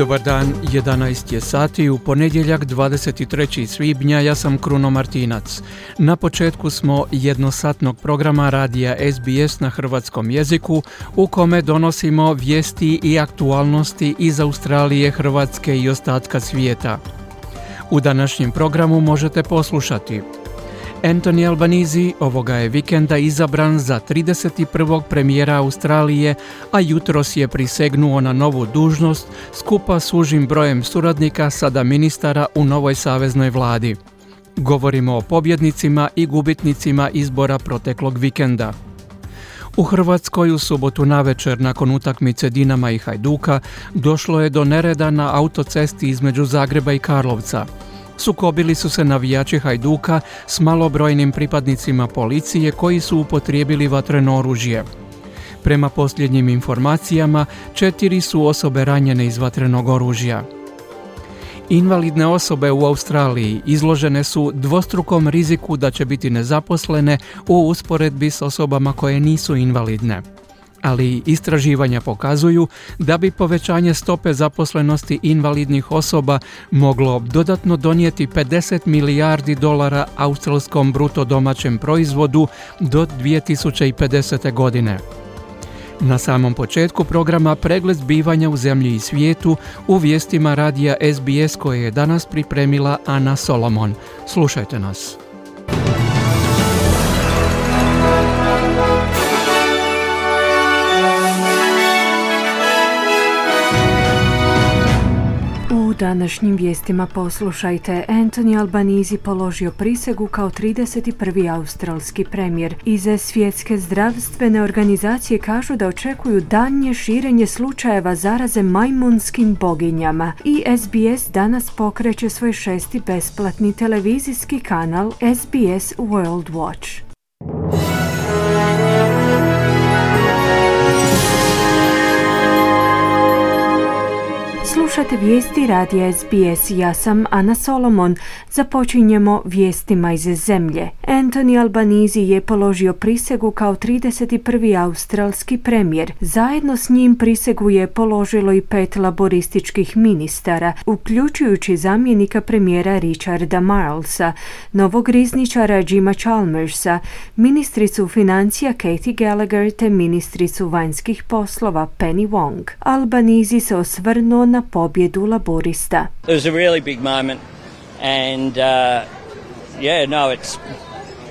Dobar dan, 11 je sati u ponedjeljak 23. svibnja, ja sam Kruno Martinac. Na početku smo jednosatnog programa radija SBS na hrvatskom jeziku u kome donosimo vijesti i aktualnosti iz Australije, Hrvatske i ostatka svijeta. U današnjem programu možete poslušati Anthony Albanizi ovoga je vikenda izabran za 31. premijera Australije, a jutros je prisegnuo na novu dužnost skupa s užim brojem suradnika sada ministara u novoj saveznoj vladi. Govorimo o pobjednicima i gubitnicima izbora proteklog vikenda. U Hrvatskoj u subotu navečer nakon utakmice Dinama i Hajduka došlo je do nereda na autocesti između Zagreba i Karlovca. Sukobili su se navijači Hajduka s malobrojnim pripadnicima policije koji su upotrijebili vatreno oružje. Prema posljednjim informacijama, četiri su osobe ranjene iz vatrenog oružja. Invalidne osobe u Australiji izložene su dvostrukom riziku da će biti nezaposlene u usporedbi s osobama koje nisu invalidne ali istraživanja pokazuju da bi povećanje stope zaposlenosti invalidnih osoba moglo dodatno donijeti 50 milijardi dolara australskom bruto domaćem proizvodu do 2050. godine. Na samom početku programa pregled zbivanja u zemlji i svijetu u vijestima radija SBS koje je danas pripremila Ana Solomon. Slušajte nas. Današnjim vijestima poslušajte. Anthony Albanizi položio prisegu kao 31. australski premijer. Iz svjetske zdravstvene organizacije kažu da očekuju danje širenje slučajeva zaraze majmunskim boginjama. I SBS danas pokreće svoj šesti besplatni televizijski kanal SBS World Watch. Slušate vijesti radija SBS. Ja sam Ana Solomon. Započinjemo vijestima iz zemlje. Anthony Albanizi je položio prisegu kao 31. australski premijer. Zajedno s njim prisegu je položilo i pet laborističkih ministara, uključujući zamjenika premijera Richarda Marlesa, novog rizničara Jima Chalmersa, ministricu financija Katie Gallagher te ministricu vanjskih poslova Penny Wong. Albanizi se osvrnuo na pobjedu laborista. It was a really big moment and uh, yeah, no, it's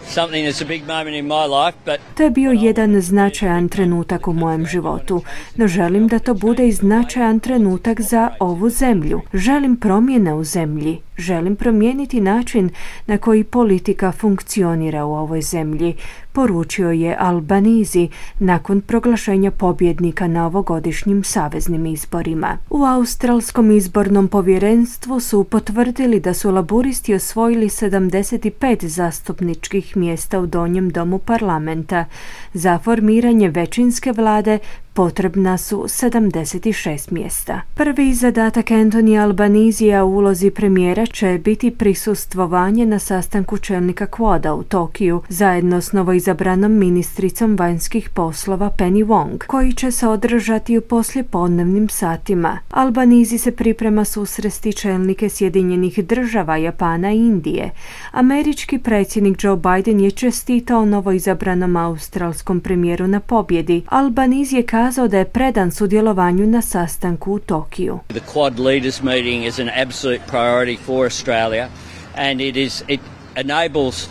something that's a big moment in my life, but To je bio jedan značajan trenutak u mojem životu, no želim da to bude i značajan trenutak za ovu zemlju. Želim promjene u zemlji, želim promijeniti način na koji politika funkcionira u ovoj zemlji, poručio je Albanizi nakon proglašenja pobjednika na ovogodišnjim saveznim izborima. U Australskom izbornom povjerenstvu su potvrdili da su laburisti osvojili 75 zastupničkih mjesta u donjem domu parlamenta. Za formiranje većinske vlade potrebna su 76 mjesta. Prvi zadatak Anthony Albanizija u ulozi premijera će biti prisustvovanje na sastanku čelnika Quada u Tokiju zajedno s novoizabranom ministricom vanjskih poslova Penny Wong, koji će se održati u poslijepodnevnim satima. Albanizi se priprema susresti čelnike Sjedinjenih država, Japana i Indije. Američki predsjednik Joe Biden je čestitao novoizabranom australskom premijeru na pobjedi. Albanizi je kazao da je predan sudjelovanju na sastanku u Tokiju. the Quad Leaders meeting is an absolute priority for Australia and it is it enables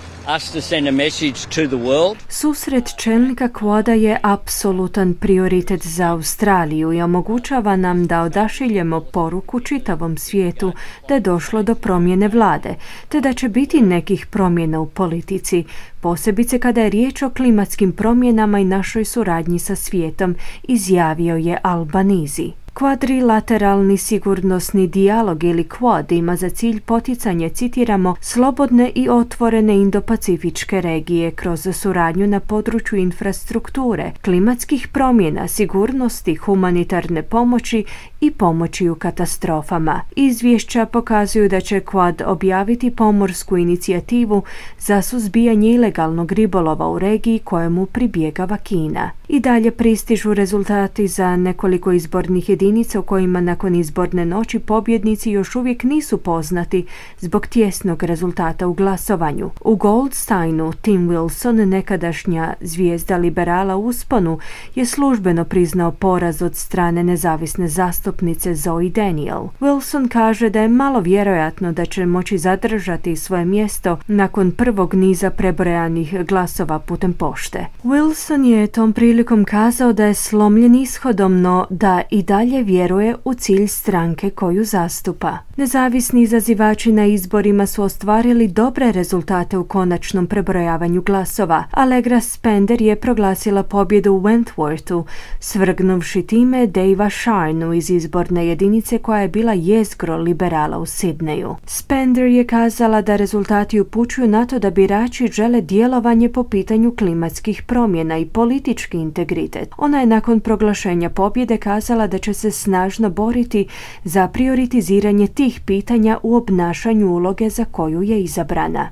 Susret čelnika Quada je apsolutan prioritet za Australiju i omogućava nam da odašiljemo poruku čitavom svijetu da je došlo do promjene vlade, te da će biti nekih promjena u politici, posebice kada je riječ o klimatskim promjenama i našoj suradnji sa svijetom, izjavio je Albanizi. Kvadrilateralni sigurnosni dijalog ili Quad ima za cilj poticanje, citiramo, slobodne i otvorene indopacifičke regije kroz suradnju na području infrastrukture, klimatskih promjena, sigurnosti, humanitarne pomoći i pomoći u katastrofama. Izvješća pokazuju da će Quad objaviti pomorsku inicijativu za suzbijanje ilegalnog ribolova u regiji kojemu pribjegava Kina. I dalje pristižu rezultati za nekoliko izbornih jedinica u kojima nakon izborne noći pobjednici još uvijek nisu poznati zbog tjesnog rezultata u glasovanju. U Goldsteinu Tim Wilson, nekadašnja zvijezda liberala usponu, je službeno priznao poraz od strane nezavisne zastupnice Zoe Daniel. Wilson kaže da je malo vjerojatno da će moći zadržati svoje mjesto nakon prvog niza prebrojanih glasova putem pošte. Wilson je tom prilikom kazao da je slomljen ishodom, no da i dalje vjeruje u cilj stranke koju zastupa. Nezavisni izazivači na izborima su ostvarili dobre rezultate u konačnom prebrojavanju glasova. Allegra Spender je proglasila pobjedu u Wentworthu, svrgnuvši time Davea Sharnu iz izborne jedinice koja je bila jezgro liberala u Sidneju. Spender je kazala da rezultati upućuju na to da birači žele djelovanje po pitanju klimatskih promjena i politički integritet. Ona je nakon proglašenja pobjede kazala da će se snažno boriti za prioritiziranje tih pitanja u obnašanju uloge za koju je izabrana.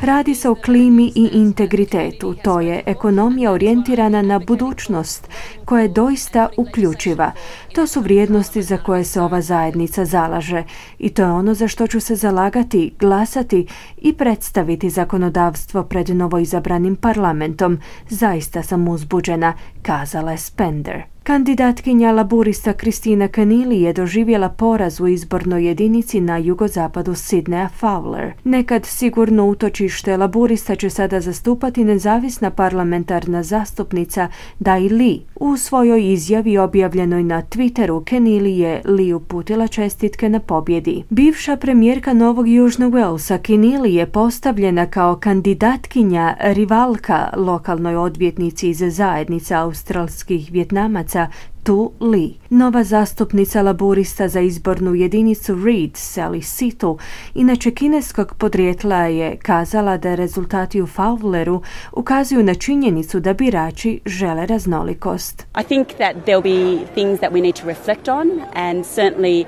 Radi se o klimi i integritetu. To je ekonomija orijentirana na budućnost koja je doista uključiva. To su vrijednosti za koje se ova zajednica zalaže i to je ono za što ću se zalagati, glasati i predstaviti zakonodavstvo pred novoizabranim parlamentom. Zaista sam uzbuđena, kazala je Spender. Kandidatkinja laburista Kristina Kanili je doživjela poraz u izbornoj jedinici na jugozapadu Sidneya Fowler. Nekad sigurno utočište laburista će sada zastupati nezavisna parlamentarna zastupnica Dai Li. U svojoj izjavi objavljenoj na Twitteru Kenili je Li uputila čestitke na pobjedi. Bivša premijerka Novog Južnog Walesa Kenili je postavljena kao kandidatkinja rivalka lokalnoj odvjetnici iz zajednica australskih vjetnamaca tu Lee. Nova zastupnica laburista za izbornu jedinicu Reed, Sally Situ, inače kineskog podrijetla je kazala da rezultati u Fowleru ukazuju na činjenicu da birači žele raznolikost. I think that there'll be things that we need to reflect on and certainly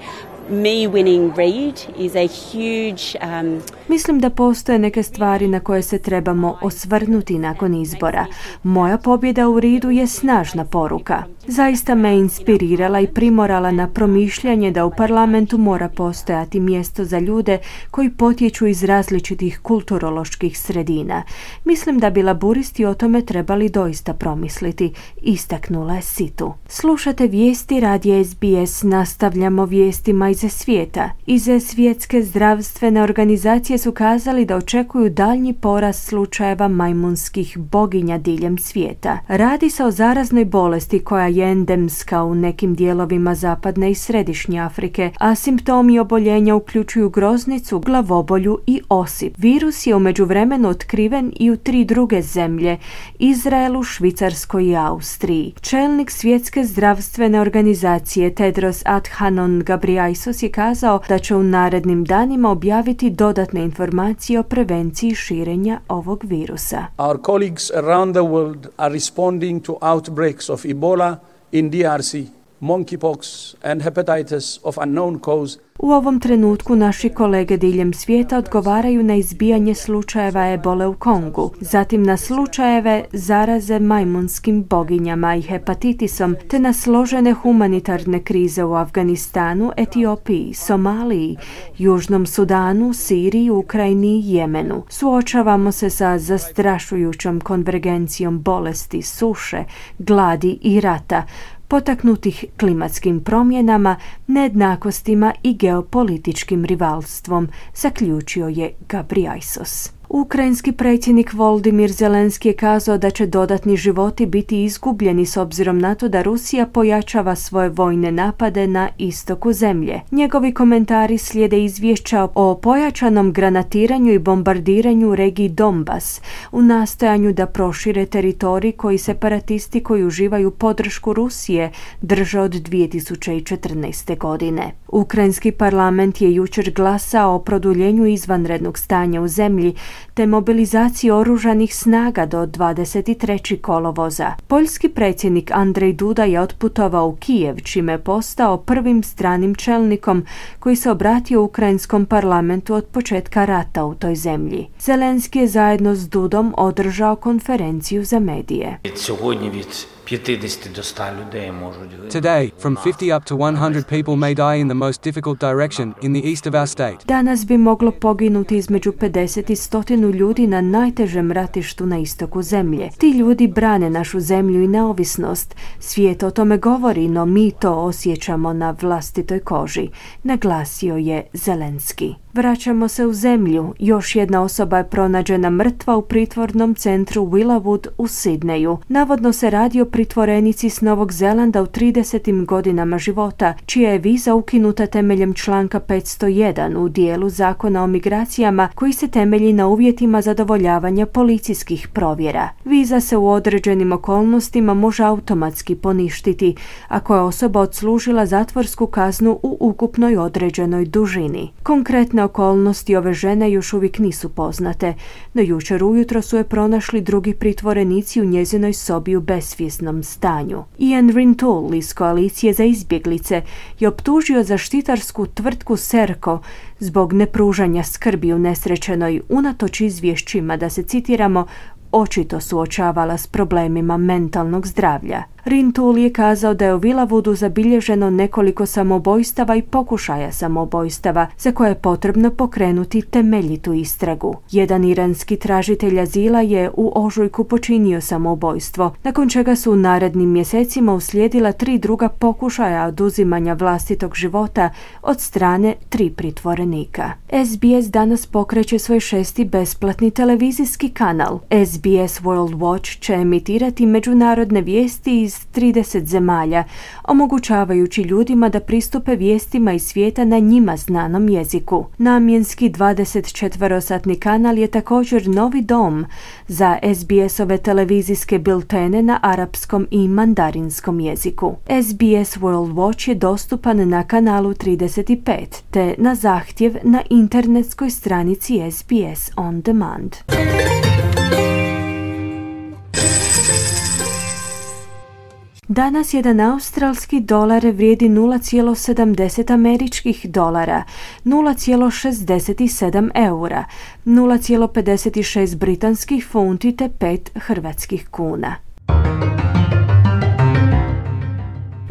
um, Mislim da postoje neke stvari na koje se trebamo osvrnuti nakon izbora. Moja pobjeda u Ridu je snažna poruka. Zaista me inspirirala i primorala na promišljanje da u parlamentu mora postojati mjesto za ljude koji potječu iz različitih kulturoloških sredina. Mislim da bi laburisti o tome trebali doista promisliti, istaknula je Situ. Slušate vijesti radija SBS, nastavljamo vijestima iz svijeta. Iz svjetske zdravstvene organizacije su kazali da očekuju daljnji porast slučajeva majmunskih boginja diljem svijeta. Radi se o zaraznoj bolesti koja je endemska u nekim dijelovima zapadne i središnje Afrike, a simptomi oboljenja uključuju groznicu, glavobolju i osip. Virus je u međuvremenu otkriven i u tri druge zemlje, Izraelu, Švicarskoj i Austriji. Čelnik svjetske zdravstvene organizacije Tedros Adhanom Ghebreyesus je kazao da će u narednim danima objaviti dodatne informacije o prevenciji širenja ovog virusa. Our colleagues around the world are responding to outbreaks of Ebola in DRC, monkeypox and hepatitis of unknown cause U ovom trenutku naši kolege diljem svijeta odgovaraju na izbijanje slučajeva ebole u Kongu, zatim na slučajeve zaraze majmunskim boginjama i hepatitisom, te na složene humanitarne krize u Afganistanu, Etiopiji, Somaliji, Južnom Sudanu, Siriji, Ukrajini i Jemenu. Suočavamo se sa zastrašujućom konvergencijom bolesti, suše, gladi i rata, potaknutih klimatskim promjenama, nejednakostima i geopolitičkim rivalstvom, zaključio je Gabriajsos. Ukrajinski predsjednik Voldimir Zelenski je kazao da će dodatni životi biti izgubljeni s obzirom na to da Rusija pojačava svoje vojne napade na istoku zemlje. Njegovi komentari slijede izvješća o pojačanom granatiranju i bombardiranju regiji Donbas u nastojanju da prošire teritorij koji separatisti koji uživaju podršku Rusije drže od 2014. godine. Ukrajinski parlament je jučer glasao o produljenju izvanrednog stanja u zemlji te mobilizaciji oružanih snaga do 23. kolovoza. Poljski predsjednik Andrej Duda je otputovao u Kijev, čime je postao prvim stranim čelnikom koji se obratio ukrajinskom parlamentu od početka rata u toj zemlji. Zelenski je zajedno s Dudom održao konferenciju za medije. Today, from 50 up to 100 people may die in the most difficult direction in the east of our state. Danas bi moglo poginuti između 50 i 100 ljudi na najtežem ratištu na istoku zemlje. Ti ljudi brane našu zemlju i neovisnost. Svijet o tome govori, no mi to osjećamo na vlastitoj koži, naglasio je Zelenski. Vraćamo se u zemlju. Još jedna osoba je pronađena mrtva u pritvornom centru Willowwood u Sidneju. Navodno se radi o pritvorenici s Novog Zelanda u 30. godinama života, čija je viza ukinuta temeljem članka 501 u dijelu zakona o migracijama koji se temelji na uvjetima zadovoljavanja policijskih provjera. Viza se u određenim okolnostima može automatski poništiti ako je osoba odslužila zatvorsku kaznu u ukupnoj određenoj dužini. Konkretne okolnosti ove žene još uvijek nisu poznate, no jučer ujutro su je pronašli drugi pritvorenici u njezinoj sobi u besvjesnom stanju. Ian Rintoul iz koalicije za izbjeglice je optužio zaštitarsku tvrtku Serko zbog nepružanja skrbi u nesrećenoj unatoč izvješćima da se citiramo očito suočavala s problemima mentalnog zdravlja. Rintul je kazao da je u Vilavudu zabilježeno nekoliko samobojstava i pokušaja samobojstava za koje je potrebno pokrenuti temeljitu istragu. Jedan iranski tražitelj azila je u ožujku počinio samobojstvo, nakon čega su u narednim mjesecima uslijedila tri druga pokušaja oduzimanja vlastitog života od strane tri pritvorenika. SBS danas pokreće svoj šesti besplatni televizijski kanal. SBS World Watch će emitirati međunarodne vijesti iz 30 zemalja, omogućavajući ljudima da pristupe vijestima iz svijeta na njima znanom jeziku. Namjenski 24-satni kanal je također novi dom za SBS-ove televizijske biltene na arapskom i mandarinskom jeziku. SBS World Watch je dostupan na kanalu 35 te na zahtjev na internetskoj stranici SBS On Demand. Danas jedan australski dolar vrijedi 0,70 američkih dolara, 0,67 eura, 0,56 britanskih funti te 5 hrvatskih kuna.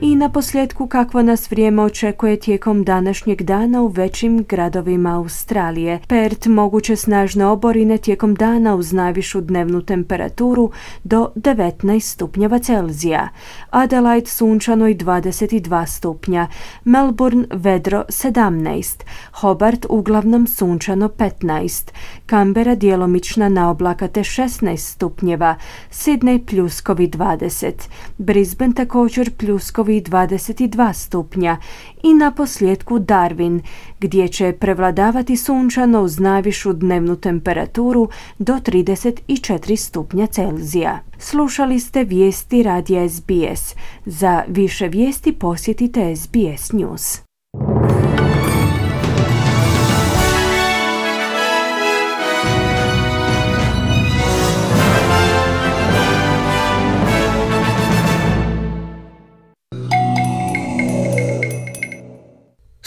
I na posljedku kakvo nas vrijeme očekuje tijekom današnjeg dana u većim gradovima Australije. Pert moguće snažne oborine tijekom dana uz najvišu dnevnu temperaturu do 19 stupnjeva Celzija. Adelaide sunčano i 22 stupnja. Melbourne vedro 17. Hobart uglavnom sunčano 15. Kambera djelomična na oblakate 16 stupnjeva. Sydney pljuskovi 20. Brisbane također pljuskovi 22 stupnja i na posljedku Darwin, gdje će prevladavati sunčano uz najvišu dnevnu temperaturu do 34 stupnja Celzija. Slušali ste vijesti radija SBS. Za više vijesti posjetite SBS News.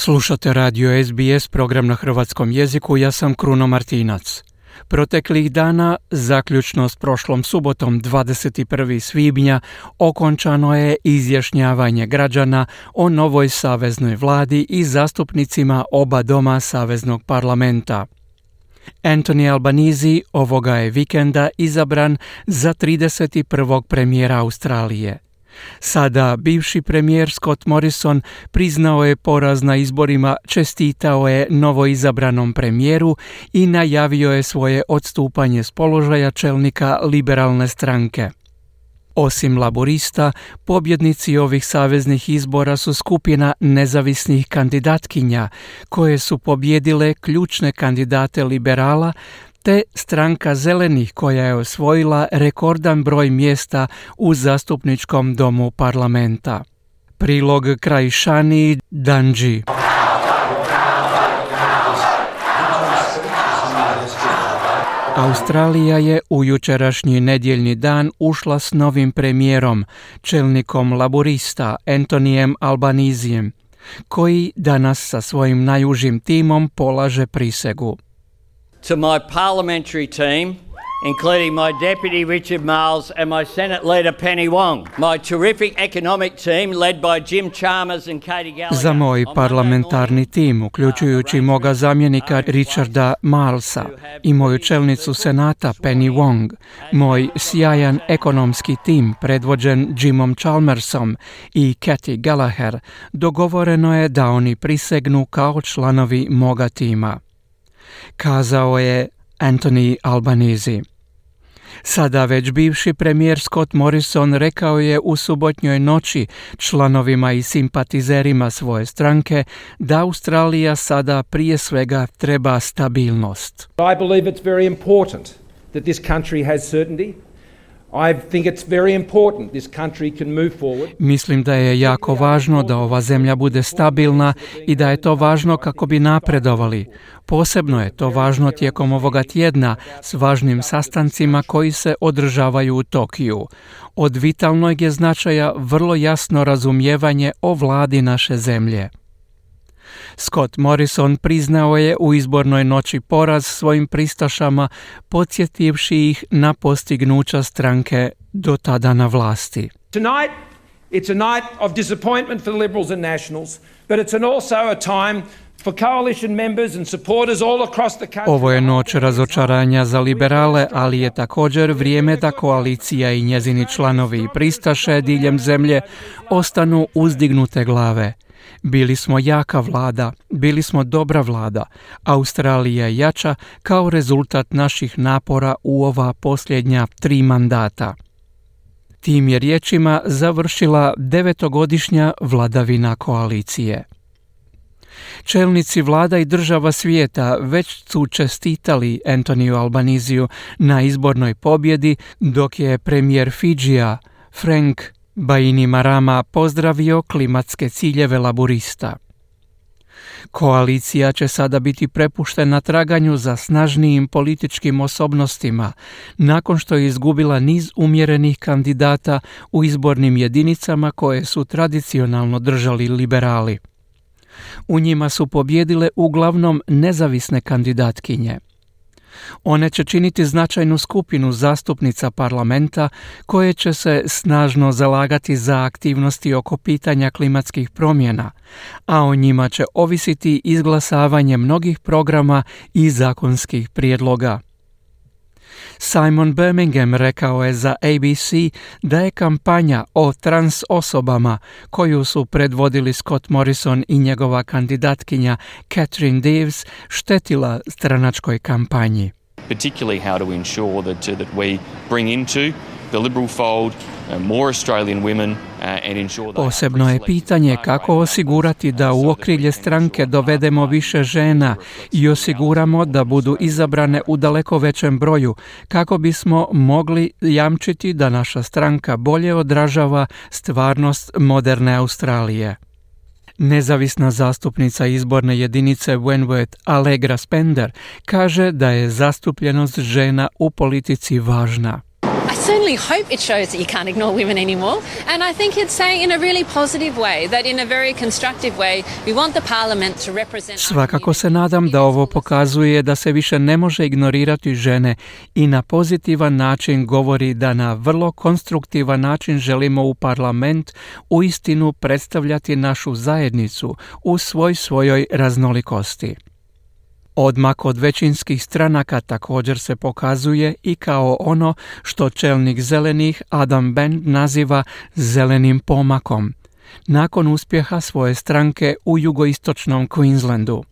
Slušate radio SBS program na hrvatskom jeziku, ja sam Kruno Martinac. Proteklih dana, zaključno s prošlom subotom 21. svibnja, okončano je izjašnjavanje građana o novoj saveznoj vladi i zastupnicima oba doma saveznog parlamenta. Anthony Albanizi ovoga je vikenda izabran za 31. premijera Australije. Sada bivši premijer Scott Morrison priznao je poraz na izborima, čestitao je novoizabranom premijeru i najavio je svoje odstupanje s položaja čelnika liberalne stranke. Osim laborista, pobjednici ovih saveznih izbora su skupina nezavisnih kandidatkinja koje su pobjedile ključne kandidate liberala te stranka zelenih koja je osvojila rekordan broj mjesta u zastupničkom domu parlamenta. Prilog Krajšani Danji. Australija je u jučerašnji nedjeljni dan ušla s novim premijerom, čelnikom laborista Antonijem Albanizijem, koji danas sa svojim najužim timom polaže prisegu. To my parliamentary team, including my Deputy Richard Miles and my Senate Leader Penny Wong. My terrific economic team led by Jim Chalmers and Katie Gallagher. Za moj parlamentarni tim, uključujući moga zamjenika Richarda Milesa i moju čelnicu Senata Penny Wong, moj sjajan ekonomski tim predvođen Jimom Chalmersom i Katie Gallagher, dogovoreno je da oni prisegnu kao članovi moga tima. Kazao je Anthony Albanese. Sada već bivši premijer Scott Morrison rekao je u subotnjoj noći članovima i simpatizerima svoje stranke da Australija sada prije svega treba stabilnost. I believe it's very important that this country has certainty. Mislim da je jako važno da ova zemlja bude stabilna i da je to važno kako bi napredovali. Posebno je to važno tijekom ovoga tjedna s važnim sastancima koji se održavaju u Tokiju. Od vitalnog je značaja vrlo jasno razumijevanje o vladi naše zemlje. Scott Morrison priznao je u izbornoj noći poraz svojim pristašama, podsjetivši ih na postignuća stranke do tada na vlasti. Tonight, it's a night of disappointment for the Liberals and Nationals, but it's also a time ovo je noć razočaranja za liberale, ali je također vrijeme da koalicija i njezini članovi i pristaše diljem zemlje ostanu uzdignute glave. Bili smo jaka vlada, bili smo dobra vlada. Australija jača kao rezultat naših napora u ova posljednja tri mandata. Tim je riječima završila devetogodišnja vladavina koalicije. Čelnici vlada i država svijeta već su čestitali Antoniju Albaniziju na izbornoj pobjedi, dok je premijer Fidžija Frank Baini Marama pozdravio klimatske ciljeve laburista. Koalicija će sada biti prepuštena traganju za snažnijim političkim osobnostima nakon što je izgubila niz umjerenih kandidata u izbornim jedinicama koje su tradicionalno držali liberali. U njima su pobjedile uglavnom nezavisne kandidatkinje. One će činiti značajnu skupinu zastupnica parlamenta koje će se snažno zalagati za aktivnosti oko pitanja klimatskih promjena, a o njima će ovisiti izglasavanje mnogih programa i zakonskih prijedloga. Simon Birmingham rekao je za ABC da je kampanja o trans osobama koju su predvodili Scott Morrison i njegova kandidatkinja Catherine Deves štetila stranačkoj kampanji. Particularly how to ensure that, uh, that we bring into the liberal fold uh, more Australian women Posebno je pitanje kako osigurati da u okrilje stranke dovedemo više žena i osiguramo da budu izabrane u daleko većem broju kako bismo mogli jamčiti da naša stranka bolje odražava stvarnost moderne Australije. Nezavisna zastupnica izborne jedinice Wentworth Allegra Spender kaže da je zastupljenost žena u politici važna. Certainly hope it shows that you can't ignore women anymore. And I think it's saying in a really positive way, that in a very constructive way, we want the parliament to represent... Svakako se nadam da ovo pokazuje da se više ne može ignorirati žene i na pozitivan način govori da na vrlo konstruktivan način želimo u parlament u istinu predstavljati našu zajednicu u svoj svojoj raznolikosti. Odmak od većinskih stranaka također se pokazuje i kao ono što čelnik zelenih Adam Bend naziva zelenim pomakom, nakon uspjeha svoje stranke u jugoistočnom Queenslandu.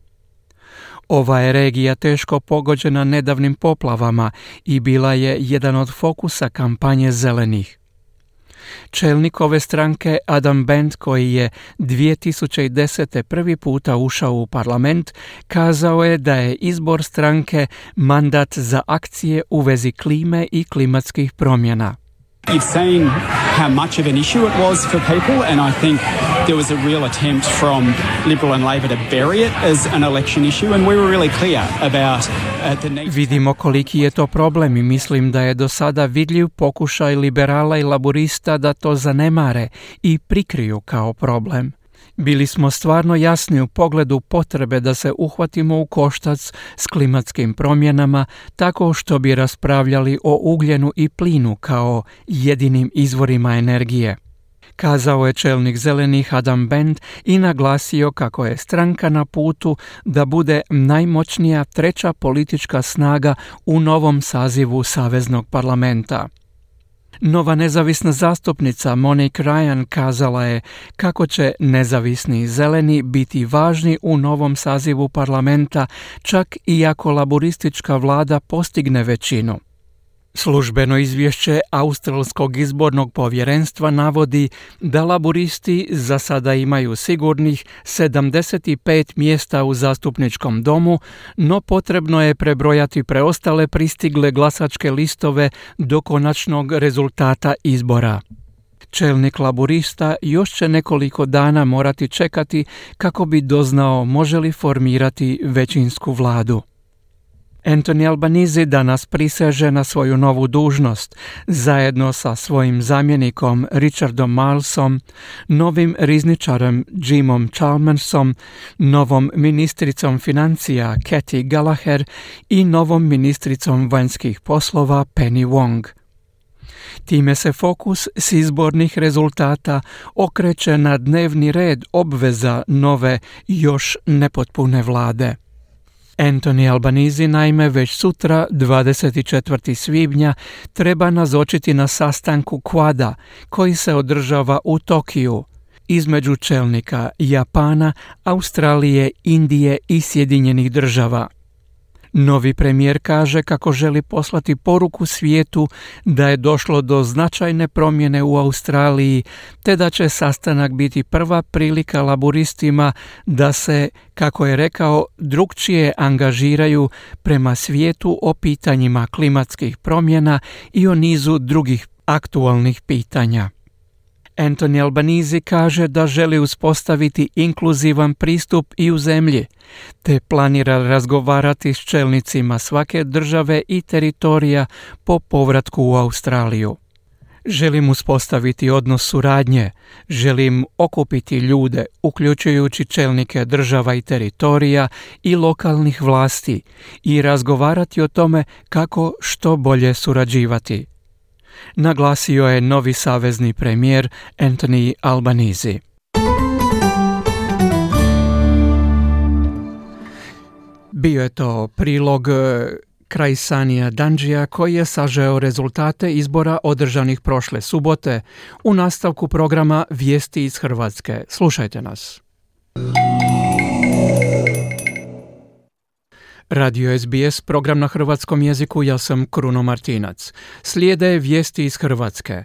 Ova je regija teško pogođena nedavnim poplavama i bila je jedan od fokusa kampanje zelenih. Čelnik ove stranke Adam Bent koji je 2010. prvi puta ušao u parlament kazao je da je izbor stranke mandat za akcije u vezi klime i klimatskih promjena. You've seen how much of an issue it was for people, and I think there was a real attempt from Liberal and Labor to bury it as an election issue, and we were really clear about uh, the need. Vidimo koliki je to problem i mislim da je do sada vidljiv pokušaj liberala i laborista da to zanemare i prikriju kao problem. Bili smo stvarno jasni u pogledu potrebe da se uhvatimo u koštac s klimatskim promjenama tako što bi raspravljali o ugljenu i plinu kao jedinim izvorima energije. Kazao je čelnik zelenih Adam Bend i naglasio kako je stranka na putu da bude najmoćnija treća politička snaga u novom sazivu Saveznog parlamenta. Nova nezavisna zastupnica Monique Ryan kazala je kako će nezavisni zeleni biti važni u novom sazivu parlamenta čak i ako laboristička vlada postigne većinu. Službeno izvješće Australskog izbornog povjerenstva navodi da laburisti za sada imaju sigurnih 75 mjesta u zastupničkom domu, no potrebno je prebrojati preostale pristigle glasačke listove do konačnog rezultata izbora. Čelnik laburista još će nekoliko dana morati čekati kako bi doznao može li formirati većinsku vladu. Anthony Albanizi danas priseže na svoju novu dužnost zajedno sa svojim zamjenikom Richardom Milesom, novim rizničarem Jimom Chalmersom, novom ministricom financija Kathy Gallagher i novom ministricom vanjskih poslova Penny Wong. Time se fokus s izbornih rezultata okreće na dnevni red obveza nove još nepotpune vlade. Anthony Albanizi naime već sutra 24. svibnja treba nazočiti na sastanku Kvada koji se održava u Tokiju između čelnika Japana, Australije, Indije i Sjedinjenih država. Novi premijer kaže kako želi poslati poruku svijetu da je došlo do značajne promjene u Australiji, te da će sastanak biti prva prilika laburistima da se, kako je rekao, drugčije angažiraju prema svijetu o pitanjima klimatskih promjena i o nizu drugih aktualnih pitanja. Anthony Albanizi kaže da želi uspostaviti inkluzivan pristup i u zemlji, te planira razgovarati s čelnicima svake države i teritorija po povratku u Australiju. Želim uspostaviti odnos suradnje, želim okupiti ljude, uključujući čelnike država i teritorija i lokalnih vlasti i razgovarati o tome kako što bolje surađivati naglasio je novi savezni premijer Anthony Albanizi. Bio je to prilog e, kraj Sanija Danđija koji je sažeo rezultate izbora održanih prošle subote u nastavku programa Vijesti iz Hrvatske. Slušajte nas. Radio SBS, program na hrvatskom jeziku, ja sam Kruno Martinac. Slijede vijesti iz Hrvatske.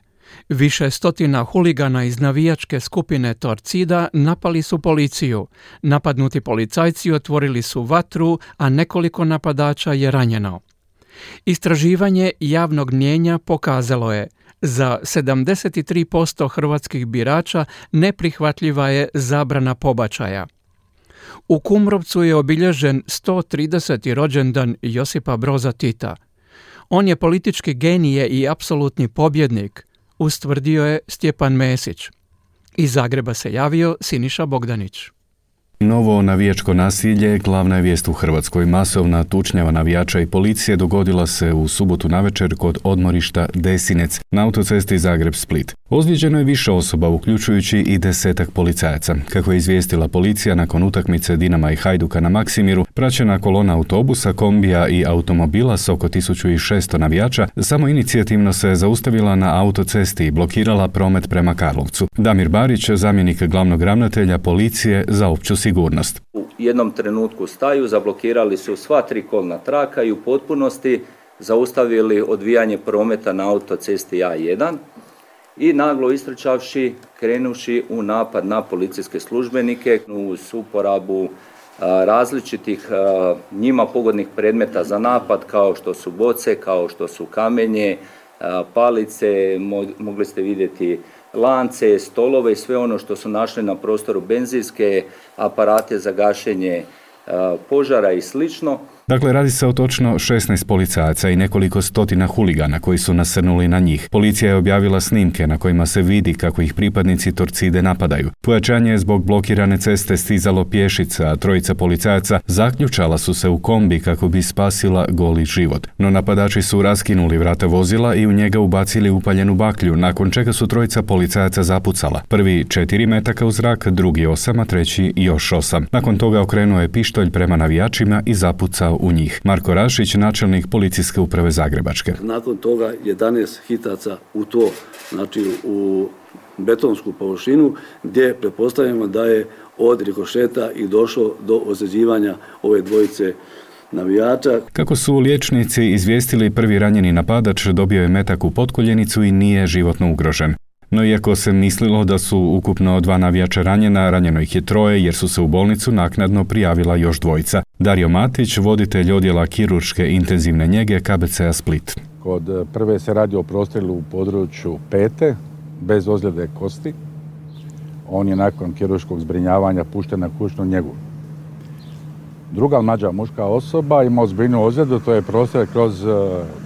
Više stotina huligana iz navijačke skupine Torcida napali su policiju. Napadnuti policajci otvorili su vatru, a nekoliko napadača je ranjeno. Istraživanje javnog mnjenja pokazalo je za 73% hrvatskih birača neprihvatljiva je zabrana pobačaja. U Kumrovcu je obilježen 130. rođendan Josipa Broza Tita. On je politički genije i apsolutni pobjednik, ustvrdio je Stjepan Mesić. Iz Zagreba se javio Siniša Bogdanić. Novo navijačko nasilje glavna je vijest u Hrvatskoj. Masovna tučnjava navijača i policije dogodila se u subotu navečer kod odmorišta Desinec na autocesti Zagreb-Split. Ozlijeđeno je više osoba, uključujući i desetak policajaca. Kako je izvijestila policija nakon utakmice Dinama i Hajduka na Maksimiru, praćena kolona autobusa, kombija i automobila s oko 1600 navijača samo inicijativno se zaustavila na autocesti i blokirala promet prema Karlovcu. Damir Barić, zamjenik glavnog ravnatelja policije za opću sigurnost. U jednom trenutku staju, zablokirali su sva tri kolna traka i u potpunosti zaustavili odvijanje prometa na autocesti A1 i naglo istrčavši, krenuši u napad na policijske službenike uz uporabu različitih njima pogodnih predmeta za napad kao što su boce, kao što su kamenje, palice, mogli ste vidjeti lance, stolove i sve ono što su našli na prostoru benzinske aparate za gašenje požara i slično. Dakle, radi se o točno 16 policajaca i nekoliko stotina huligana koji su nasrnuli na njih. Policija je objavila snimke na kojima se vidi kako ih pripadnici Torcide napadaju. Pojačanje je zbog blokirane ceste stizalo pješica, a trojica policajaca zaključala su se u kombi kako bi spasila goli život. No napadači su raskinuli vrata vozila i u njega ubacili upaljenu baklju, nakon čega su trojica policajaca zapucala. Prvi četiri metaka u zrak, drugi osam, a treći još osam. Nakon toga okrenuo je pištolj prema navijačima i zapucao u njih. Marko Rašić, načelnik policijske uprave Zagrebačke. Nakon toga 11 hitaca u to, znači u betonsku površinu gdje pretpostavljamo da je od rikošeta i došlo do ozljeđivanja ove dvojice navijača. Kako su liječnici izvijestili prvi ranjeni napadač dobio je metak u potkoljenicu i nije životno ugrožen. No iako se mislilo da su ukupno dva navijača ranjena, ranjeno ih je troje jer su se u bolnicu naknadno prijavila još dvojica. Dario Matić, voditelj odjela kirurške intenzivne njege KBC-a Split. Kod eh, prve se radi o prostrelu u području pete, bez ozljede kosti. On je nakon kirurškog zbrinjavanja pušten na kućnu njegu. Druga mlađa muška osoba ima ozbiljnu ozljedu, to je prostor kroz uh,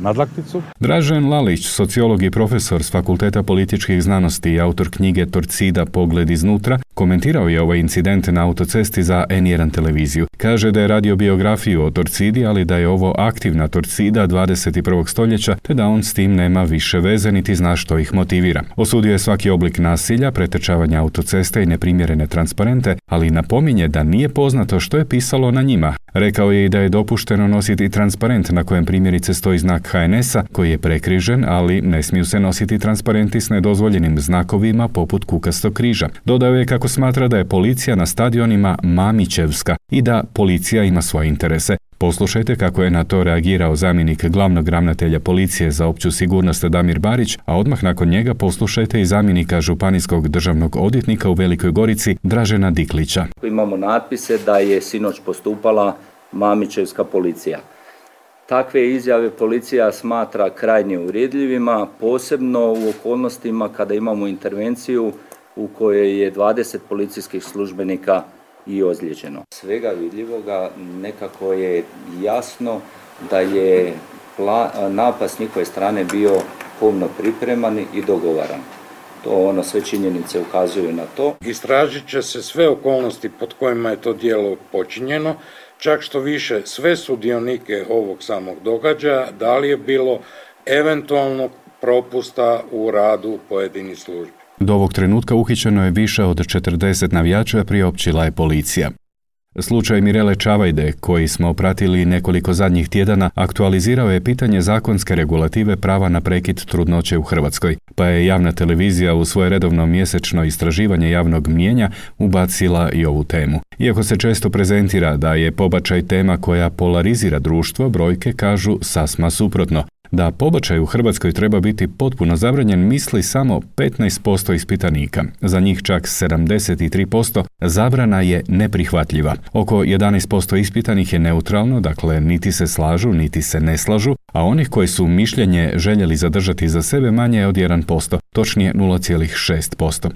nadlakticu. Dražen Lalić, sociolog i profesor s Fakulteta političkih znanosti i autor knjige Torcida Pogled iznutra, komentirao je ovaj incident na autocesti za N1 televiziju. Kaže da je radio biografiju o Torcidi, ali da je ovo aktivna Torcida 21. stoljeća, te da on s tim nema više veze niti zna što ih motivira. Osudio je svaki oblik nasilja, pretečavanja autoceste i neprimjerene transparente, ali napominje da nije poznato što je pisalo na njima. Rekao je i da je dopušteno nositi transparent na kojem primjerice stoji znak HNS-a koji je prekrižen, ali ne smiju se nositi transparenti s nedozvoljenim znakovima poput kukastog križa. Dodao je kako smatra da je policija na stadionima Mamićevska i da policija ima svoje interese. Poslušajte kako je na to reagirao zamjenik glavnog ravnatelja policije za opću sigurnost Damir Barić, a odmah nakon njega poslušajte i zamjenika županijskog državnog odvjetnika u Velikoj Gorici Dražena Diklića. Imamo natpise da je sinoć postupala Mamićevska policija. Takve izjave policija smatra krajnje uvredljivima, posebno u okolnostima kada imamo intervenciju u kojoj je 20 policijskih službenika i ozlijeđeno. Svega vidljivoga nekako je jasno da je napad s njihove strane bio pomno pripreman i dogovaran. To ono, sve činjenice ukazuju na to. Istražit će se sve okolnosti pod kojima je to dijelo počinjeno, čak što više sve sudionike ovog samog događaja, da li je bilo eventualnog propusta u radu pojedinih službi. Do ovog trenutka uhićeno je više od 40 navijača, priopćila je policija. Slučaj Mirele Čavajde, koji smo pratili nekoliko zadnjih tjedana, aktualizirao je pitanje zakonske regulative prava na prekid trudnoće u Hrvatskoj, pa je javna televizija u svoje redovno mjesečno istraživanje javnog mnijenja ubacila i ovu temu. Iako se često prezentira da je pobačaj tema koja polarizira društvo, brojke kažu sasma suprotno. Da pobačaj u Hrvatskoj treba biti potpuno zabranjen misli samo 15% ispitanika. Za njih čak 73% zabrana je neprihvatljiva. Oko 11% ispitanih je neutralno, dakle niti se slažu, niti se ne slažu, a onih koji su mišljenje željeli zadržati za sebe manje je od 1%, točnije 0,6%.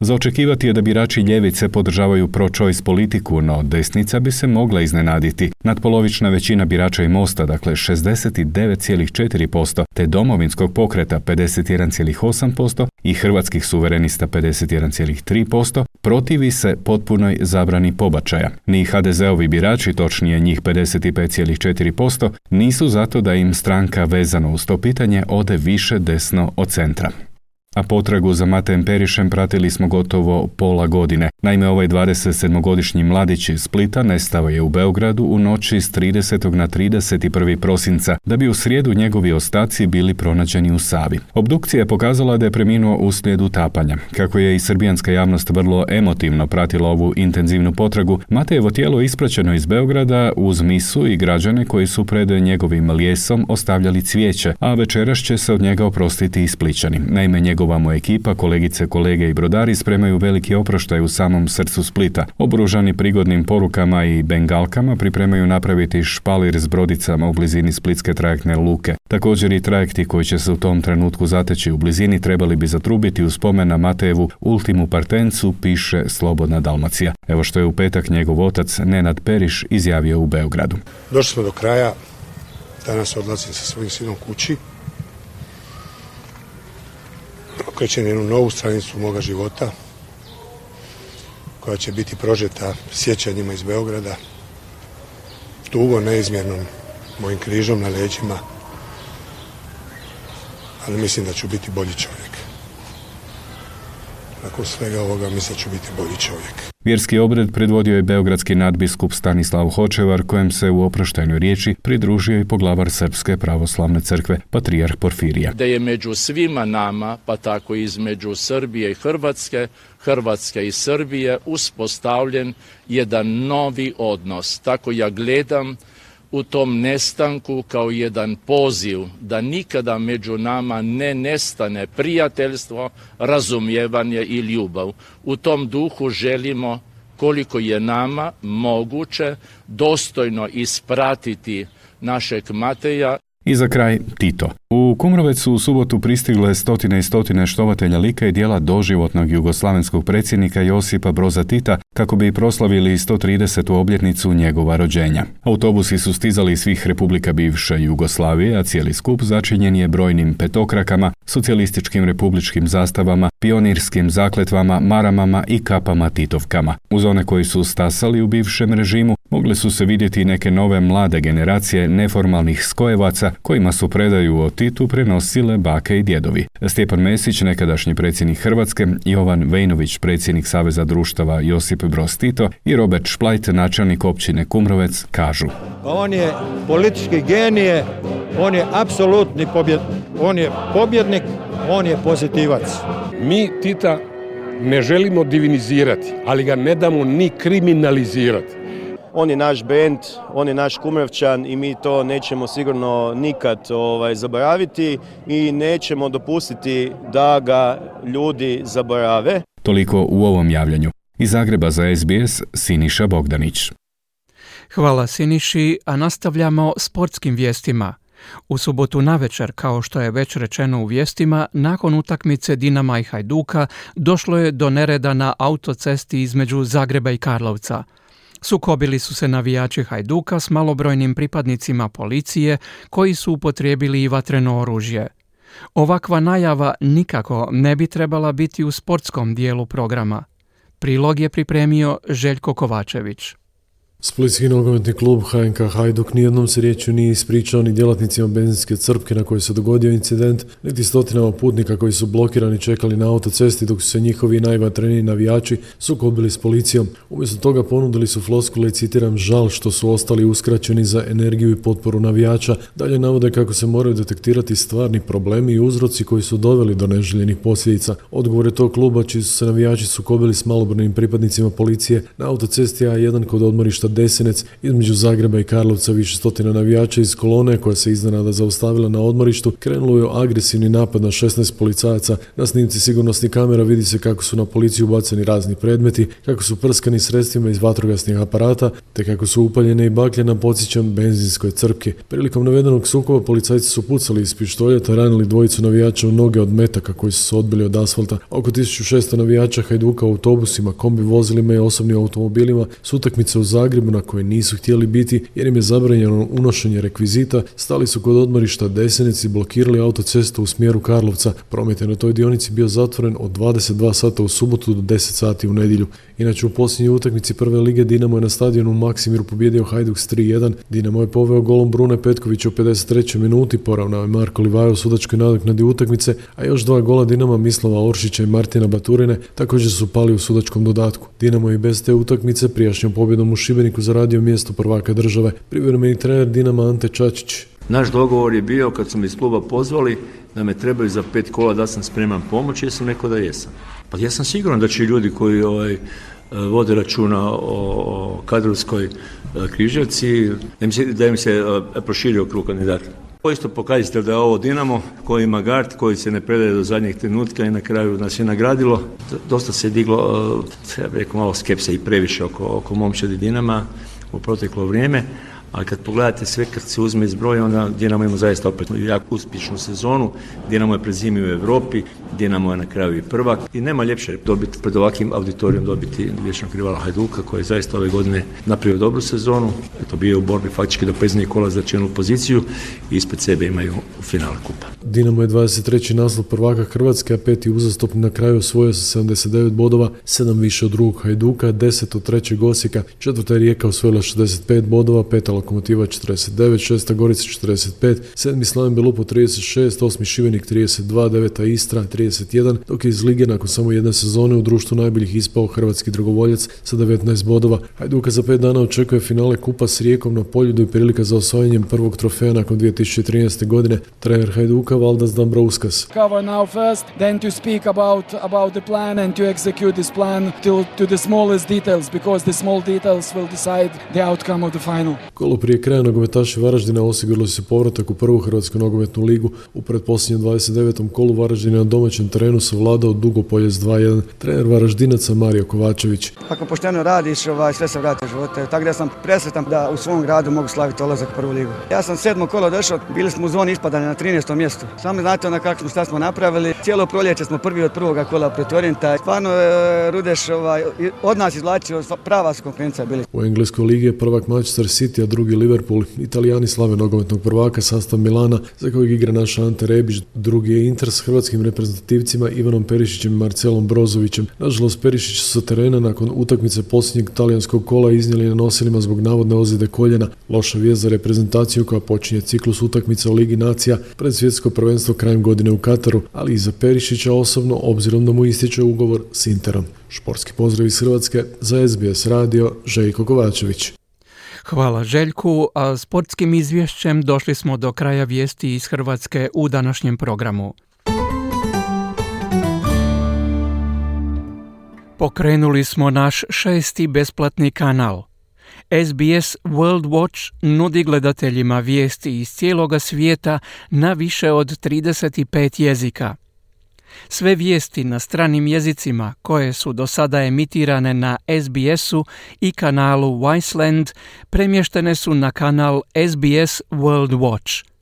Za očekivati je da birači ljevice podržavaju pro-choice politiku, no desnica bi se mogla iznenaditi. Nadpolovična većina birača i Mosta, dakle 69,4%, te domovinskog pokreta 51,8% i hrvatskih suverenista 51,3%, protivi se potpunoj zabrani pobačaja. Ni HDZ-ovi birači, točnije njih 55,4%, nisu zato da im stranka vezano uz to pitanje ode više desno od centra a potragu za Matejem Perišem pratili smo gotovo pola godine. Naime, ovaj 27-godišnji mladić iz Splita nestao je u Beogradu u noći s 30. na 31. prosinca, da bi u srijedu njegovi ostaci bili pronađeni u Savi. Obdukcija je pokazala da je preminuo uslijed utapanja. Kako je i srbijanska javnost vrlo emotivno pratila ovu intenzivnu potragu, Matejevo tijelo ispraćeno iz Beograda uz misu i građane koji su pred njegovim lijesom ostavljali cvijeće, a večeras će se od njega oprostiti i Spličani. Naime, njegov Njegova ekipa, kolegice, kolege i brodari spremaju veliki oproštaj u samom srcu Splita. Obružani prigodnim porukama i bengalkama pripremaju napraviti špalir s brodicama u blizini splitske trajektne luke. Također i trajekti koji će se u tom trenutku zateći u blizini trebali bi zatrubiti u spomen na Matejevu ultimu partencu, piše Slobodna Dalmacija. Evo što je u petak njegov otac Nenad Periš izjavio u Beogradu. Došli smo do kraja, danas odlazim sa svojim sinom kući okrećem jednu novu stranicu moga života koja će biti prožeta sjećanjima iz Beograda, tugo neizmjernom mojim križom na leđima, ali mislim da ću biti bolji čovjek. Nakon svega ovoga mislim da ću biti bolji čovjek. Vjerski obred predvodio je beogradski nadbiskup Stanislav Hočevar, kojem se u oproštajnoj riječi pridružio i poglavar Srpske pravoslavne crkve, patrijarh Porfirija. Da je među svima nama, pa tako i između Srbije i Hrvatske, Hrvatske i Srbije uspostavljen jedan novi odnos. Tako ja gledam u tom nestanku kao jedan poziv da nikada među nama ne nestane prijateljstvo, razumijevanje i ljubav. U tom duhu želimo koliko je nama moguće dostojno ispratiti našeg Mateja i za kraj Tito. U Kumrovecu u subotu pristigle stotine i stotine štovatelja lika i dijela doživotnog jugoslavenskog predsjednika Josipa Broza Tita kako bi proslavili 130. obljetnicu njegova rođenja. Autobusi su stizali iz svih republika bivše Jugoslavije, a cijeli skup začinjen je brojnim petokrakama, socijalističkim republičkim zastavama, pionirskim zakletvama, maramama i kapama titovkama. Uz one koji su stasali u bivšem režimu, mogle su se vidjeti neke nove mlade generacije neformalnih skojevaca kojima su predaju o Titu prenosile bake i djedovi. Stjepan Mesić, nekadašnji predsjednik Hrvatske, Jovan Vejnović, predsjednik Saveza društava Josip Broz Tito i Robert Šplajt, načelnik općine Kumrovec, kažu. On je politički genije, on je apsolutni pobjednik, on je pobjednik, on je pozitivac. Mi Tita ne želimo divinizirati, ali ga ne damo ni kriminalizirati on je naš bend, on je naš kumrovčan i mi to nećemo sigurno nikad ovaj, zaboraviti i nećemo dopustiti da ga ljudi zaborave. Toliko u ovom javljanju. Iz Zagreba za SBS Siniša Bogdanić. Hvala Siniši, a nastavljamo sportskim vijestima. U subotu navečer, kao što je već rečeno u vijestima, nakon utakmice Dinama i Hajduka došlo je do nereda na autocesti između Zagreba i Karlovca. Sukobili su se navijači Hajduka s malobrojnim pripadnicima policije koji su upotrijebili i vatreno oružje. Ovakva najava nikako ne bi trebala biti u sportskom dijelu programa. Prilog je pripremio Željko Kovačević. Splitski nogometni klub HNK Hajduk nijednom se riječju nije ispričao ni djelatnicima benzinske crpke na kojoj se dogodio incident, niti stotinama putnika koji su blokirani čekali na autocesti dok su se njihovi najvatreniji navijači sukobili s policijom. Umjesto toga ponudili su floskule i citiram žal što su ostali uskraćeni za energiju i potporu navijača. Dalje navode kako se moraju detektirati stvarni problemi i uzroci koji su doveli do neželjenih posljedica. Odgovor je tog kluba čiji su se navijači sukobili s malobrnim pripadnicima policije na autocesti A1 kod odmorišta Desenec između Zagreba i Karlovca više stotina navijača iz kolone koja se iznenada zaustavila na odmorištu krenulo je agresivni napad na 16 policajaca. Na snimci sigurnosnih kamera vidi se kako su na policiju ubaceni razni predmeti, kako su prskani sredstvima iz vatrogasnih aparata, te kako su upaljene i baklje na podsjećam benzinskoj crpki. Prilikom navedenog sukoba policajci su pucali iz pištoljeta, ranili dvojicu navijača u noge od metaka koji su se odbili od asfalta. Oko 1600 navijača Hajduka u autobusima, kombi vozilima i osobnim automobilima s utakmice u Zagrebu na koje nisu htjeli biti jer im je zabranjeno unošenje rekvizita, stali su kod odmorišta Desenici blokirali autocestu u smjeru Karlovca. Promet je na toj dionici bio zatvoren od 22 sata u subotu do 10 sati u nedjelju. Inače u posljednjoj utakmici prve lige Dinamo je na stadionu u Maksimiru pobjedio Hajduk s 3-1. Dinamo je poveo golom Brune Petkovića u 53. minuti, poravnao je Marko Livajo u sudačkoj nadoknadi utakmice, a još dva gola Dinama Mislava Oršića i Martina Baturine također su pali u sudačkom dodatku. Dinamo je bez te utakmice prijašnjom pobjedom u Šibeniku zaradio mjesto prvaka države. Privremeni trener Dinama Ante Čačić. Naš dogovor je bio kad su me iz kluba pozvali da me trebaju za pet kola da sam spreman pomoći, jesam rekao da jesam. Pa ja sam siguran da će ljudi koji ovaj, vode računa o kadrovskoj e, križevci, da im se e, proširio krug kandidata. Ovo isto pokazatelj da je ovo Dinamo koji ima gard, koji se ne predaje do zadnjeg trenutka i na kraju nas je nagradilo. Dosta se diglo, e, ja bih rekao malo skepse i previše oko, oko momčadi Dinama u proteklo vrijeme ali kad pogledate sve kad se uzme iz broja, onda Dinamo ima zaista opet jako uspješnu sezonu, Dinamo je prezimi u Europi, Dinamo je na kraju i prvak i nema ljepše dobiti pred ovakvim auditorijom dobiti vječnog rivala Hajduka koji je zaista ove godine napravio dobru sezonu, eto bio u borbi faktički do pezni kola za čelnu poziciju i ispred sebe imaju finale kupa. Dinamo je 23. naslov prvaka Hrvatske, a peti uzastopni na kraju osvojio sa 79 bodova, 7 više od drugog Hajduka, 10 od trećeg Osijeka, četvrta je Rijeka osvojila 65 bodova, peta Lokomotiva 49, šesta Gorica 45, sedmi Slaven Belupo 36, osmi Šivenik 32, deveta Istra 31, dok je iz lige nakon samo jedne sezone u društvu najboljih ispao hrvatski dragovoljac sa 19 bodova. Hajduka za pet dana očekuje finale kupa s Rijekom na Poljudu i prilika za osvajanjem prvog trofeja nakon 2013. godine. Trener Hajduka Valdas Dambrauskas. Cover now first, then to speak about, about the plan and to execute this plan to, to the smallest details because the small details will decide the outcome of the final. Kolo prije kraja nogometaši Varaždina osigurali su povratak u prvu Hrvatsku nogometnu ligu. U pretposljednjem 29. kolu Varaždina na domaćem terenu savladao dugo polje s 2-1. Trener Varaždinaca Mario Kovačević. Ako pošteno radiš, ovaj, sve se vrati u živote. Tako da sam presretan da u svom gradu mogu slaviti olazak u prvu ligu. Ja sam sedmo kolo došao, bili smo u zoni ispadanja na 13. mjestu. Samo znate onda kako smo šta smo napravili. Cijelo proljeće smo prvi od prvoga kola protiv Orijenta. Stvarno e, Rudeš ovaj, od nas izvlačio prava su konkurencija bili. U Engleskoj ligi je prvak Manchester City, a drugi Liverpool. Italijani slave nogometnog prvaka, sastav Milana, za kojeg igra naš Ante Rebić. Drugi je Inter s hrvatskim reprezentativcima Ivanom Perišićem i Marcelom Brozovićem. Nažalost, Perišić su sa terena nakon utakmice posljednjeg talijanskog kola iznijeli na nosilima zbog navodne ozljede koljena. Loša vijest za reprezentaciju koja počinje ciklus utakmica u Ligi nacija pred svjetsko prvenstvo krajem godine u Kataru, ali i za Perišića osobno, obzirom da mu ističe ugovor s Interom. Športski pozdrav iz Hrvatske za SBS radio Željko Kovačević. Hvala Željku, a sportskim izvješćem došli smo do kraja vijesti iz Hrvatske u današnjem programu. Pokrenuli smo naš šesti besplatni kanal. SBS World Watch nudi gledateljima vijesti iz cijeloga svijeta na više od 35 jezika. Sve vijesti na stranim jezicima koje su do sada emitirane na SBS-u i kanalu Wiseland premještene su na kanal SBS World Watch.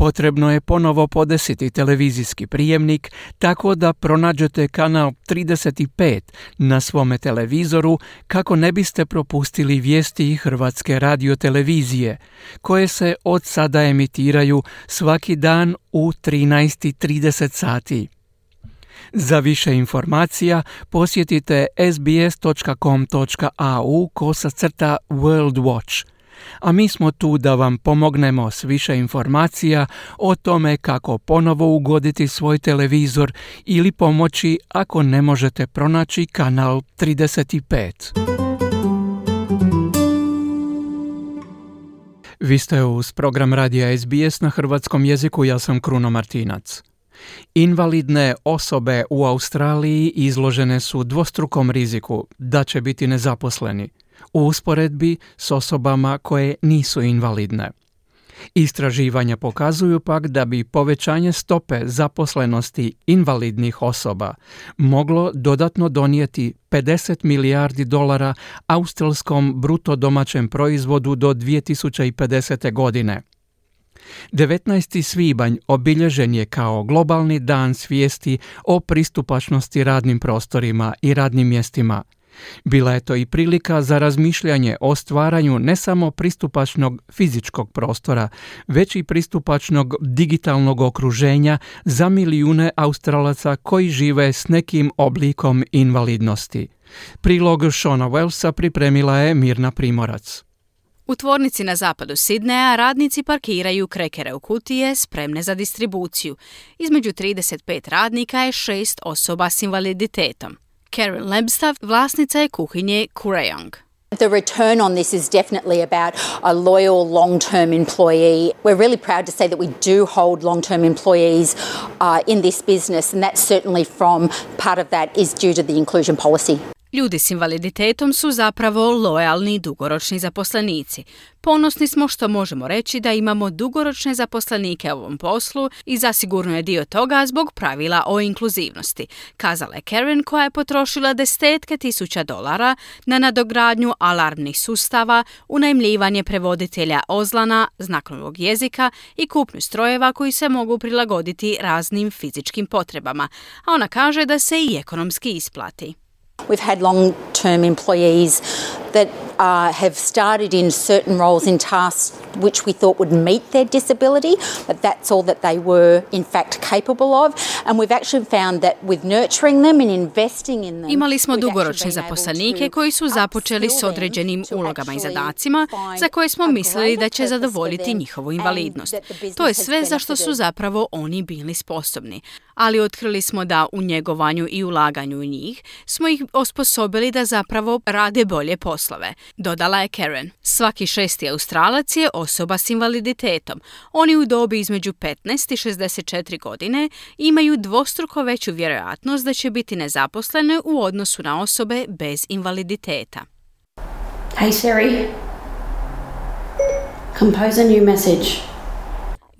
Potrebno je ponovo podesiti televizijski prijemnik tako da pronađete kanal 35 na svome televizoru kako ne biste propustili vijesti Hrvatske radiotelevizije koje se od sada emitiraju svaki dan u 13.30 sati. Za više informacija posjetite sbs.com.au kosacrta World Watch. A mi smo tu da vam pomognemo s više informacija o tome kako ponovo ugoditi svoj televizor ili pomoći ako ne možete pronaći kanal 35. Vi ste uz program radija SBS na hrvatskom jeziku, ja sam Kruno Martinac. Invalidne osobe u Australiji izložene su dvostrukom riziku da će biti nezaposleni u usporedbi s osobama koje nisu invalidne. Istraživanja pokazuju pak da bi povećanje stope zaposlenosti invalidnih osoba moglo dodatno donijeti 50 milijardi dolara australskom bruto domaćem proizvodu do 2050. godine. 19. svibanj obilježen je kao globalni dan svijesti o pristupačnosti radnim prostorima i radnim mjestima, Bila je to i prilika za razmišljanje o stvaranju ne samo pristupačnog fizičkog prostora, već i pristupačnog digitalnog okruženja za milijune Australaca koji žive s nekim oblikom invalidnosti. Prilog Shona Wellsa pripremila je Mirna Primorac. U tvornici na zapadu Sidneja radnici parkiraju krekere u kutije spremne za distribuciju. Između 35 radnika je šest osoba s invaliditetom. Karen Lebstav, vlasnica je kuhinje. The return on this is definitely about a loyal long term employee. We're really proud to say that we do hold long term employees uh, in this business, and that's certainly from part of that is due to the inclusion policy. Ljudi s invaliditetom su zapravo lojalni dugoročni zaposlenici. Ponosni smo što možemo reći da imamo dugoročne zaposlenike u ovom poslu i zasigurno je dio toga zbog pravila o inkluzivnosti, kazala je Karen koja je potrošila desetke tisuća dolara na nadogradnju alarmnih sustava, unajmljivanje prevoditelja ozlana, znakovnog jezika i kupnju strojeva koji se mogu prilagoditi raznim fizičkim potrebama, a ona kaže da se i ekonomski isplati. We've had long term employees that uh, have started in certain roles in tasks which we thought would meet their disability, but that's all that they were in fact capable of. And we've actually found that with nurturing them and investing in them. Imali smo dugoročne zaposlenike koji su započeli s određenim ulogama i zadacima za koje smo mislili da će zadovoljiti njihovu invalidnost. To je sve za što su zapravo oni bili sposobni. Ali otkrili smo da u njegovanju i ulaganju u njih smo ih osposobili da zapravo rade bolje poslove. Dodala je Karen. Svaki šesti Australac je osoba s invaliditetom. Oni u dobi između 15 i 64 godine imaju dvostruko veću vjerojatnost da će biti nezaposlene u odnosu na osobe bez invaliditeta. Hey Siri, compose a new message.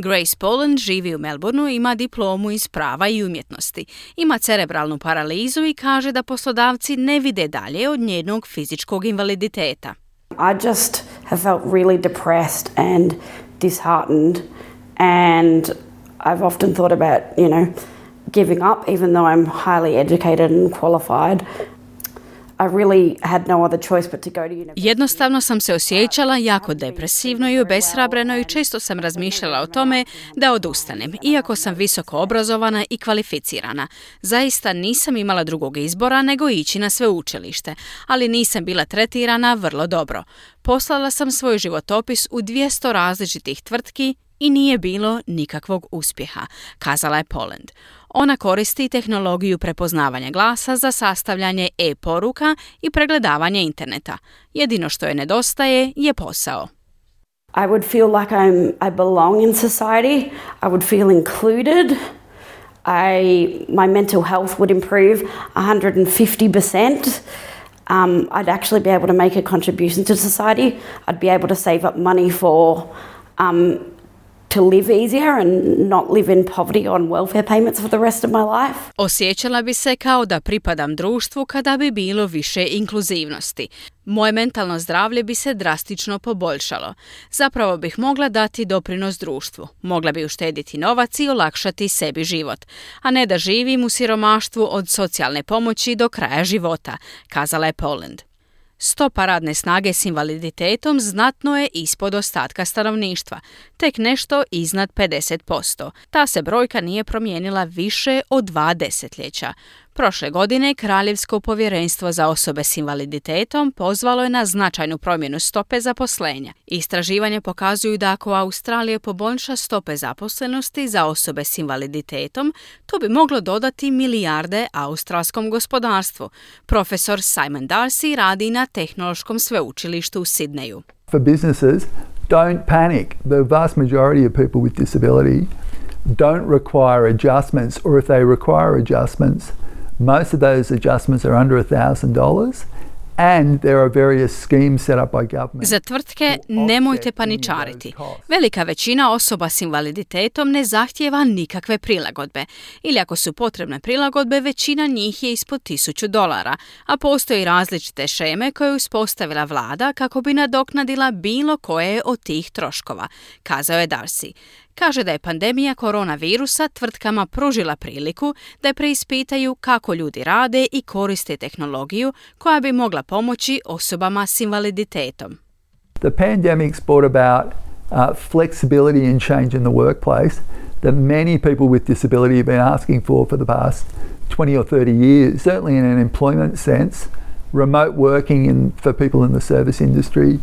Grace Poland živi u Melbourneu, ima diplomu iz prava i umjetnosti. Ima cerebralnu paralizu i kaže da poslodavci ne vide dalje od njenog fizičkog invaliditeta. I just have felt really depressed and disheartened and I've often thought about, you know, giving up even though I'm highly educated and qualified. Jednostavno sam se osjećala jako depresivno i obeshrabreno i često sam razmišljala o tome da odustanem, iako sam visoko obrazovana i kvalificirana. Zaista nisam imala drugog izbora nego ići na sveučilište, ali nisam bila tretirana vrlo dobro. Poslala sam svoj životopis u 200 različitih tvrtki i nije bilo nikakvog uspjeha, kazala je Poland. Ona koristi tehnologiju prepoznavanja glasa za sastavljanje e-poruka i pregledavanje interneta. Jedino što je nedostaje je posao. I would feel like I'm I belong in society. I would feel included. I my mental health would improve 150%. Um, I'd actually be able to make a contribution to society. I'd be able to save up money for um, to live easier and not live in poverty on welfare payments for the rest of my life. Osjećala bi se kao da pripadam društvu kada bi bilo više inkluzivnosti. Moje mentalno zdravlje bi se drastično poboljšalo. Zapravo bih mogla dati doprinos društvu. Mogla bi uštediti novac i olakšati sebi život. A ne da živim u siromaštvu od socijalne pomoći do kraja života, kazala je Poland. Stopa radne snage s invaliditetom znatno je ispod ostatka stanovništva, tek nešto iznad 50%. Ta se brojka nije promijenila više od dva desetljeća. Prošle godine Kraljevsko povjerenstvo za osobe s invaliditetom pozvalo je na značajnu promjenu stope zaposlenja. Istraživanje pokazuju da ako Australija poboljša stope zaposlenosti za osobe s invaliditetom, to bi moglo dodati milijarde australskom gospodarstvu. Profesor Simon Darcy radi na Tehnološkom sveučilištu u Sidneju. For businesses, don't panic. The vast majority of people with disability don't require adjustments, or if they require adjustments, Most of those adjustments are under $1,000 and there are various schemes set up by government. Za tvrtke nemojte paničariti. Velika većina osoba s invaliditetom ne zahtjeva nikakve prilagodbe. Ili ako su potrebne prilagodbe, većina njih je ispod 1000 dolara, a postoji različite šeme koje je uspostavila vlada kako bi nadoknadila bilo koje od tih troškova, kazao je Darcy. Kaže da je pandemija koronavirusa tvrtkama pružila priliku da preispitaju kako ljudi rade i koriste tehnologiju koja bi mogla pomoći osobama s invaliditetom. The pandemic's brought about uh, flexibility and change in the workplace that many people with disability have been asking for for the past 20 or 30 years, certainly in an employment sense. Remote working in, for people in the service industry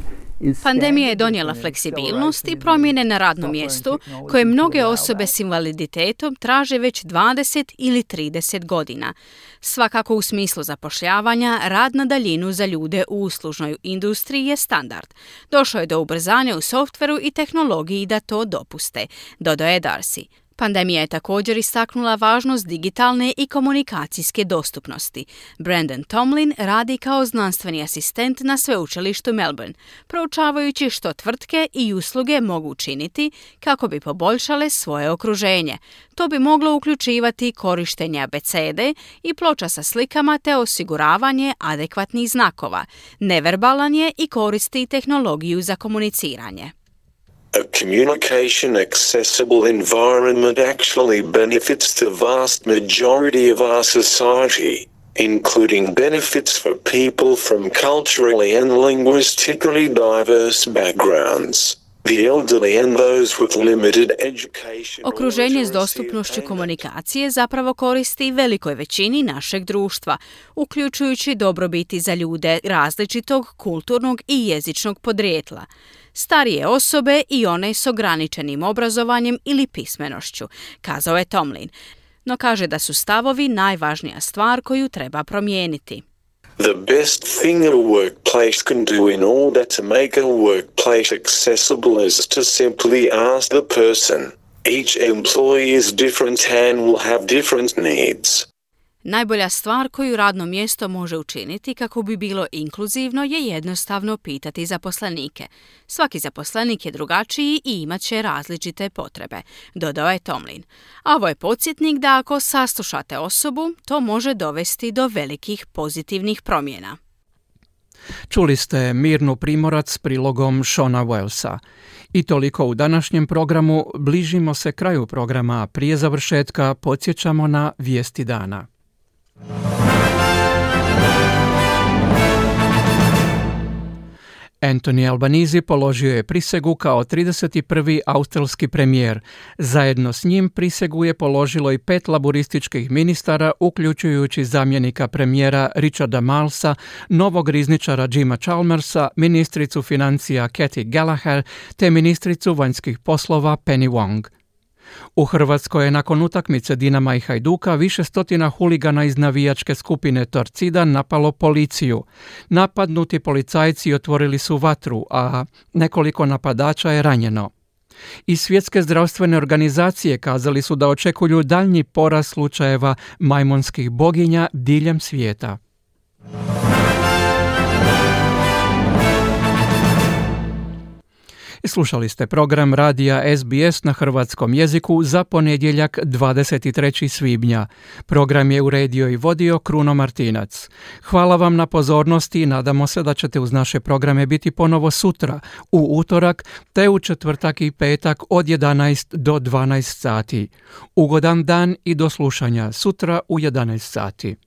Pandemija je donijela fleksibilnost i promjene na radnom mjestu koje mnoge osobe s invaliditetom traže već 20 ili 30 godina. Svakako u smislu zapošljavanja, rad na daljinu za ljude u uslužnoj industriji je standard. Došlo je do ubrzanja u softveru i tehnologiji da to dopuste, dodaje Darcy. Pandemija je također istaknula važnost digitalne i komunikacijske dostupnosti. Brandon Tomlin radi kao znanstveni asistent na sveučilištu Melbourne, proučavajući što tvrtke i usluge mogu učiniti kako bi poboljšale svoje okruženje. To bi moglo uključivati korištenje abecede i ploča sa slikama te osiguravanje adekvatnih znakova. Neverbalan je i koristi tehnologiju za komuniciranje. A communication accessible environment actually benefits the vast majority of our society, including benefits for people from culturally and linguistically diverse backgrounds. Okruženje s dostupnošću komunikacije zapravo koristi velikoj većini našeg društva, uključujući dobrobiti za ljude različitog kulturnog i jezičnog podrijetla starije osobe i one s ograničenim obrazovanjem ili pismenošću, kazao je Tomlin. No kaže da su stavovi najvažnija stvar koju treba promijeniti. The best thing a workplace can do in order to make a workplace accessible is to simply ask the person. Each employee is different and will have different needs. Najbolja stvar koju radno mjesto može učiniti kako bi bilo inkluzivno je jednostavno pitati zaposlenike. Svaki zaposlenik je drugačiji i imat će različite potrebe, dodao je Tomlin. A ovo je podsjetnik da ako saslušate osobu, to može dovesti do velikih pozitivnih promjena. Čuli ste Mirnu Primorac s prilogom Shona Wellsa. I toliko u današnjem programu, bližimo se kraju programa, prije završetka podsjećamo na vijesti dana. Anthony Albanizi položio je prisegu kao 31. australski premijer. Zajedno s njim prisegu je položilo i pet laborističkih ministara, uključujući zamjenika premijera Richarda Malsa, novog rizničara Jima Chalmersa, ministricu financija Kathy Gallagher te ministricu vanjskih poslova Penny Wong. U Hrvatskoj je nakon utakmice Dinama i Hajduka više stotina huligana iz navijačke skupine Torcida napalo policiju. Napadnuti policajci otvorili su vatru, a nekoliko napadača je ranjeno. I svjetske zdravstvene organizacije kazali su da očekuju daljnji porast slučajeva majmonskih boginja diljem svijeta. Slušali ste program radija SBS na hrvatskom jeziku za ponedjeljak 23. svibnja. Program je uredio i vodio Kruno Martinac. Hvala vam na pozornosti i nadamo se da ćete uz naše programe biti ponovo sutra, u utorak, te u četvrtak i petak od 11 do 12 sati. Ugodan dan i do slušanja sutra u 11 sati.